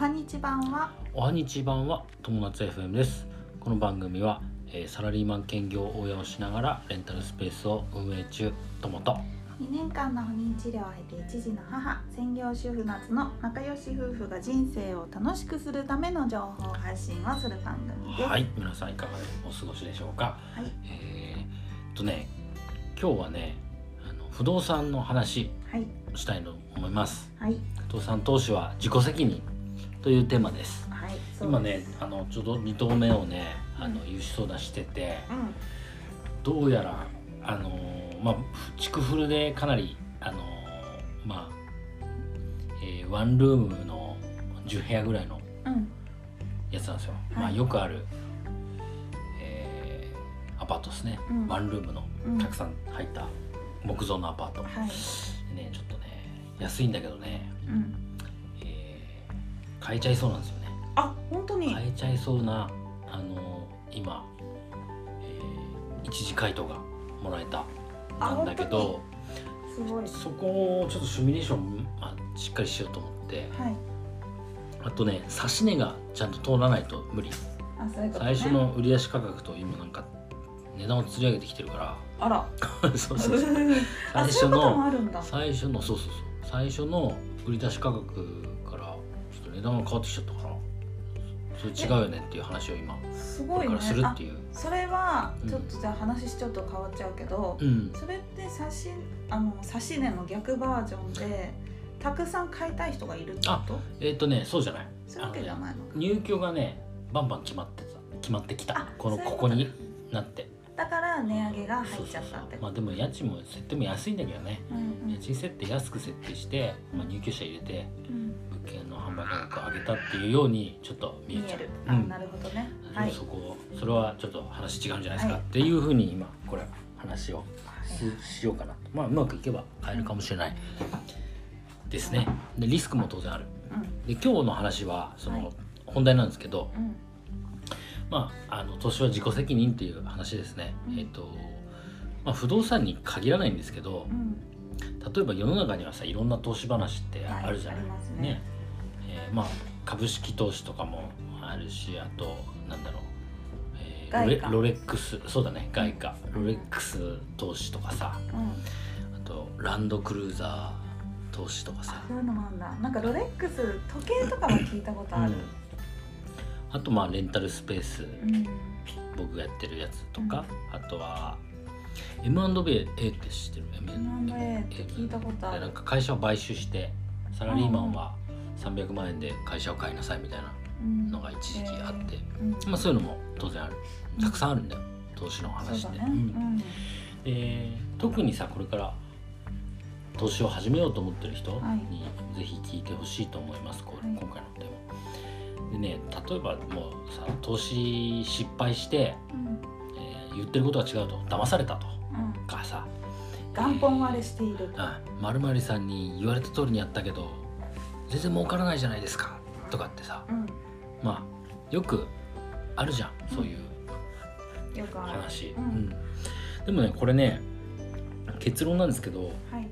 はにち版は。おはにち版は友達 FM です。この番組は、えーサラリーマン兼業応援をしながらレンタルスペースを運営中友と。2年間の不妊治療を経て一児の母専業主婦夏の仲良し夫婦が人生を楽しくするための情報発信をする番組です。はい。皆さんいかがお過ごしでしょうか。はい。えー、っとね今日はねあの不動産の話したいと思います。はい。不動産投資は自己責任というテーマです。はい今ねあのちょうど2棟目をねあの融資相談しててうん。どうやらあのーまあ築フルでかなりあのーまあ、えーワンルームの10部屋ぐらいのうん。やつなんですよ、はい。まあよくある、えーアパートですね、うん。ワンルームのうん。たくさん入った木造のアパート、はい。でねちょっとね安いんだけどね、ー買えちゃいそうなんですよね。あ本当に？買えちゃいそうなあのー今、えー一時回答がもらえたあなんだけどすごい。そこをちょっとシミュレーション、まあ、しっかりしようと思ってはい。あとね指し値がちゃんと通らないと無理。あそういうことね。最初の売り出し価格と今なんか値段を釣り上げてきてるかあら。らそうそう。そうあ最初の最初のそうそうそう。最初の売り出し価格値段が変わってきちゃったから。それ違うよねっていう話を今。すごいね。からするっていう。あそれはうん。ちょっとじゃあ話しちょっと変わっちゃうけど、うん。それって差しあの差し値の逆バージョンでたくさん買いたい人がいるってこと？えっ、とねそうじゃない。そういうわけじゃないのか。入居がねバンバン決まってた決まってきた。あこのここになってだから値上げが入っちゃったってまあでも家賃も設定も安いんだけどね。うん家賃設定安く設定して、まあ、入居者入れてうん。物件の販売価格を上げたっていうようにちょっと見えちゃう。うん。あなるほどね。ではい。もそこそれはちょっと話違うんじゃないですか、はい。っていうふうに今これ話をしようかなと。まあうまくいけば変えるかもしれない。ですね。でリスクも当然ある。いで今日の話はその、はい。本題なんですけどうんうんまああの投資は自己責任っていう話ですね、うん。えっ、とまあ不動産に限らないんですけどうん例えば世の中にはさいろんな投資話ってはいあるじゃない、ありますね。ね。えーまあ株式投資とかもあるしあとなんだろう、えーロレックス。そうだね。外貨。ロレックス投資とかさ。うん。あとランドクルーザー投資とかさ。そういうのもあるんだ。なんかロレックス時計とかは聞いたことあるあとまあレンタルスペース。うん。僕がやってるやつとか、あとは M&A って知ってる？M&A って聞いたことある。でなんか会社を買収してサラリーマンは300万円で会社を買いなさいみたいなうん。のが一時期あって、うんまあ、そういうのも当然ある。たくさんあるんだよ。投資の話って、で特にさこれから投資を始めようと思ってる人はい。にぜひ聞いてほしいと思います、はい。今ね例えばもうさ投資失敗して、うん。えー言ってることが違うと。騙されたと。うん。かさ。元本割れしている。とまるまるさんに言われた通りにやったけど全然儲からないじゃないですか。とかってさ。うん。まあよくあるじゃんそういう。話、うん。うん。でもねこれね結論なんですけどはい。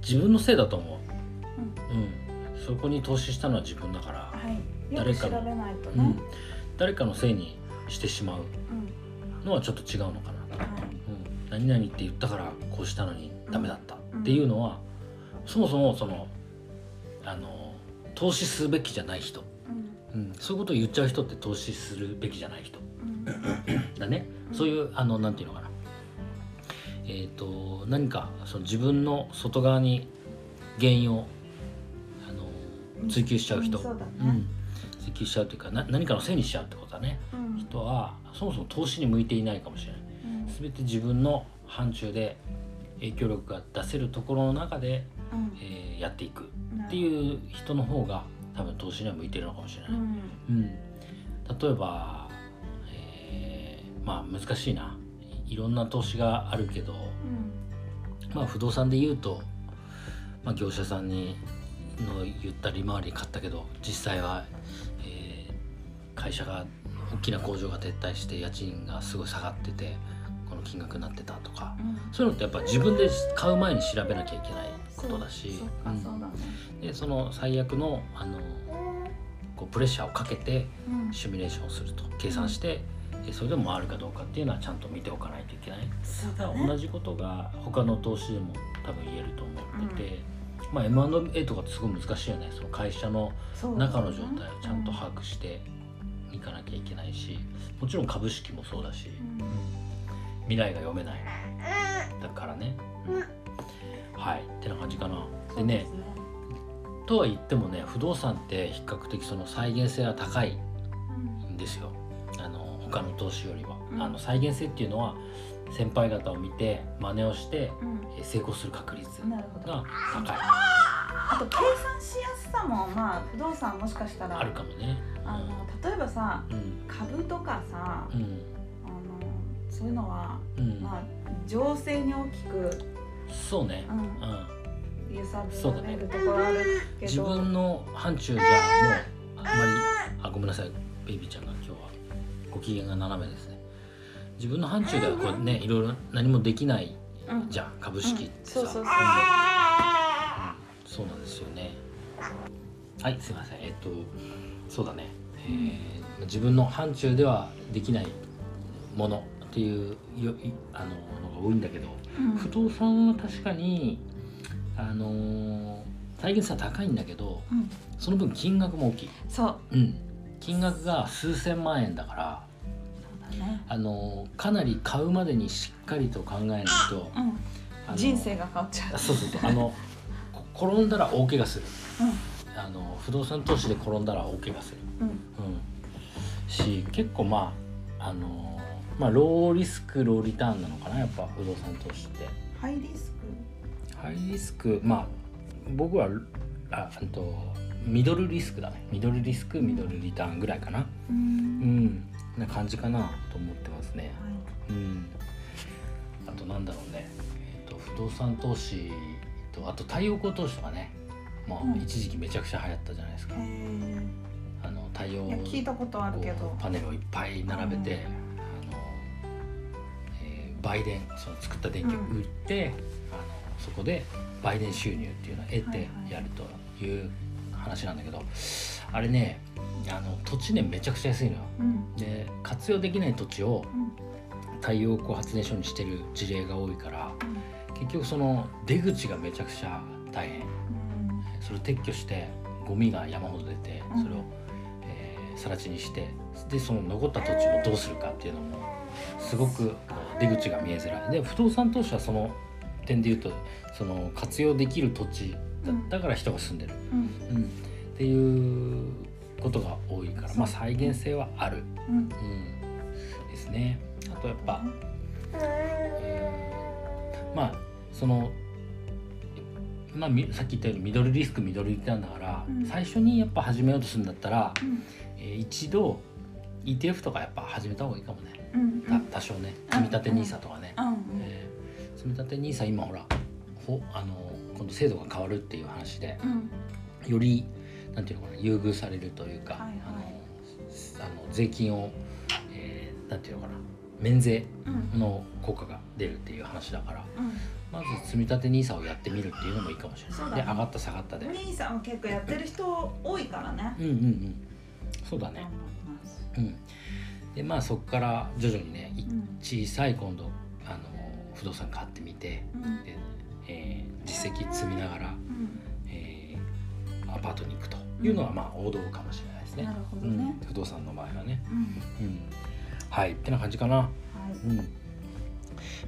自分のせいだと思う。ん。う、うん、そこに投資したのは自分だから、誰かのね。うん、誰かのせいにしてしまううん。のはちょっと違うのかな。うん、何々って言ったからこうしたのにダメだったっていうのは、そもそもそのあの投資すべきじゃない人、うん。うん、そういうことを言っちゃう人って投資するべきじゃない人。うん。だね、うんそういうあのなんていうのかな。えっ、と何かその自分の外側に原因をあの追求しちゃう人、ん。そうだねうん、追求しちゃうというかな何かのせいにしちゃうってことだね。うん。人はそもそも投資に向いていないかもしれない。うん。全て自分の範疇で影響力が出せるところの中で、うん。えーやっていく。っていう人の方が多分投資には向いてるのかもしれない、うん。うん、例えば、えーまあ難しいな。いいろんな投資があるけど、うん。まあ、不動産で言うと、まあ、業者さんにの言った利回り買ったけど実際は、えー会社が大きな工場が撤退して家賃がすごい下がっててこの金額になってたとかうん。そういうのってやっぱ自分で買う前に調べなきゃいけないことだしそでその最悪のあのこうプレッシャーをかけてうん。シミュレーションをすると。計算して、えそれでも回るかどうかっていうのはちゃんと見ておかないといけない。そうだだから同ねじことが他の投資でも多分言えると思ってて、まあ M&A とかってすごい難しいよね。その会社の中の状態をちゃんと把握していかなきゃいけないしもちろん株式もそうだしうん。未来が読めない。だからね、うん。はい。ってな感じかな。でねそうすとは言ってもね不動産って比較的その再現性は高いうん。んですよ。あの他の投資よりは、うん。あの再現性っていうのは先輩方を見て真似をしてうん。え成功する確率が高い。あと計算しやすさもまあ不動産もしかしたらあるかもねあの例えばさうん。株とかさ、うん。あのそういうのは、うん、まあ情勢に大きく、そうね、うん。うん、揺さぶられるところあるけど。自分の範疇じゃもうあんまりあごめんなさい。ベイビーちゃんが今日は。ご機嫌が斜めですね。自分の範疇ではこうねいろいろ何もできないうん。じゃん株式ってさ、うん。そうそうそううん。そうなんですよねはいすいません。えっとそうだね、えー自分の範疇ではできないものっていうよいあののが多いんだけどうん。不動産は確かにあのー再現性は高いんだけどうん。その分金額も大きい、そう。うん、金額が数千万円だから、あのーかなり買うまでにしっかりと考えないとうん、人生が変わっちゃう。あそうそうそう。あのこ 転んだら大怪我する。うあの不動産投資で転んだら大怪我する、んうん。うん、し結構まああのーまあローリスクローリターンなのかなやっぱ不動産投資って。ハイリスク？ハイリスクまあ僕はああとミドルリスクだね。ミドルリスクミドルリターンぐらいかな。ううん。んな感じかなと思ってますね。はい。うん。あとなんだろうね、えー、と不動産投資とあと太陽光投資とかねもうん。う一時期めちゃくちゃ流行ったじゃないですか、あの太陽いや聞いたことあるけど。パネルをいっぱい並べて、うん。あのえー売電その作った電気を売って、あのそこで売電収入っていうのを得てはいはい。やるという話なんだけど、あれねあの土地ねめちゃくちゃ安いのよ。うん。で活用できない土地をうん。太陽光発電所にしてる事例が多いから結局その出口がめちゃくちゃ大変。うんそれを撤去してゴミが山ほど出てうん。それを、えー更地にしてでその残った土地をどうするかっていうのもすごく出口が見えづらい。で不動産投資はその点で言うとその活用できる土地だから人が住んでる、うん。うん、っていうことが多いからまあ再現性はある、うん。うん、ですね。あとやっぱ、えーまあそのまあ、みさっき言ったようにミドルリスクミドルリターンだから、うん。最初にやっぱ始めようとするんだったら、うん。えー一度 ETF とかやっぱ始めた方がいいかもね、うんた多少ね。積み立て NISA とかね、うんえー積み立て NISA 今ほらほあの今度制度が変わるっていう話でうん。よりなんていうのかな優遇されるというか、はいはい。あのあの税金を、えーなんていうのかな免税うん。の効果が出るっていう話だから。うん。まず積み立て NISA をやってみるっていうのもいいかもしれない、ね。で上がった下がったで。お兄さんは結構やってる人多いからね。うんうんうん。そうだね。うん。でまあそこから徐々にねいうん。小さい今度あの不動産買ってみてうん。で、えー実績積みながら、うん。えーアパートに行くというのはまあ王道かもしれないですね。なるほどうん。ね、不動産の場合はね。うん。うんはいってな感じかな。はい。うん。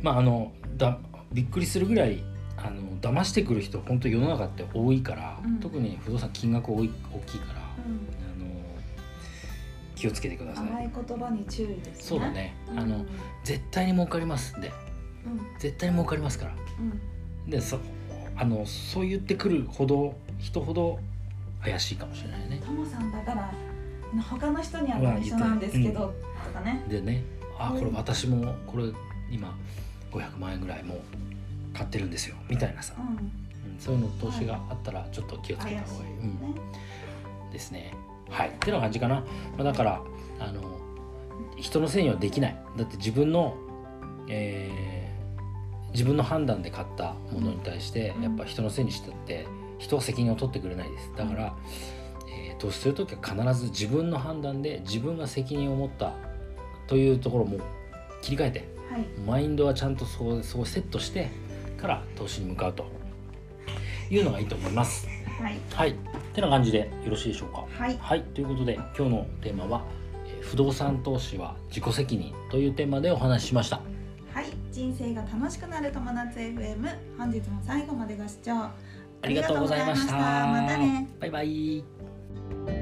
まああのだびっくりするぐらいあの騙してくる人本当世の中って多いから、うん。特に不動産金額多い大きいから、うん。あの気をつけてください。甘い言葉に注意ですね。そうだね、うん。あの絶対に儲かりますんで。うん。絶対に儲かりますから。うん。でそあのそう言ってくるほど人ほど怪しいかもしれないね。トモさんだから他の人には内緒なんですけど、とかね。でねあこれうん私もこれ今500万円ぐらいもう買ってるんですよみたいなさ、うん。うんそういうの投資があったらちょっと気をつけた方がいい、ね。うん、ですね。はい。ってな感じかな、まあ、だからあの人のせいにはできない。だって自分の、えー自分の判断で買ったものに対してうん。やっぱ人のせいにしたって人は責任を取ってくれないです。だから、えー投資する時は必ず自分の判断で自分が責任を持ったというところも切り替えてはいマインドはちゃんとそうそうセットしてから投資に向かうというのがいいと思います。はいはい、てな感じでよろしいでしょうか？はいはい、ということで今日のテーマは、えー不動産投資は自己責任というテーマでお話ししました。はい人生が楽しくなる友達 FM 本日も最後までご視聴ありがとうございました。ありがとうございましたまたねバイバイ。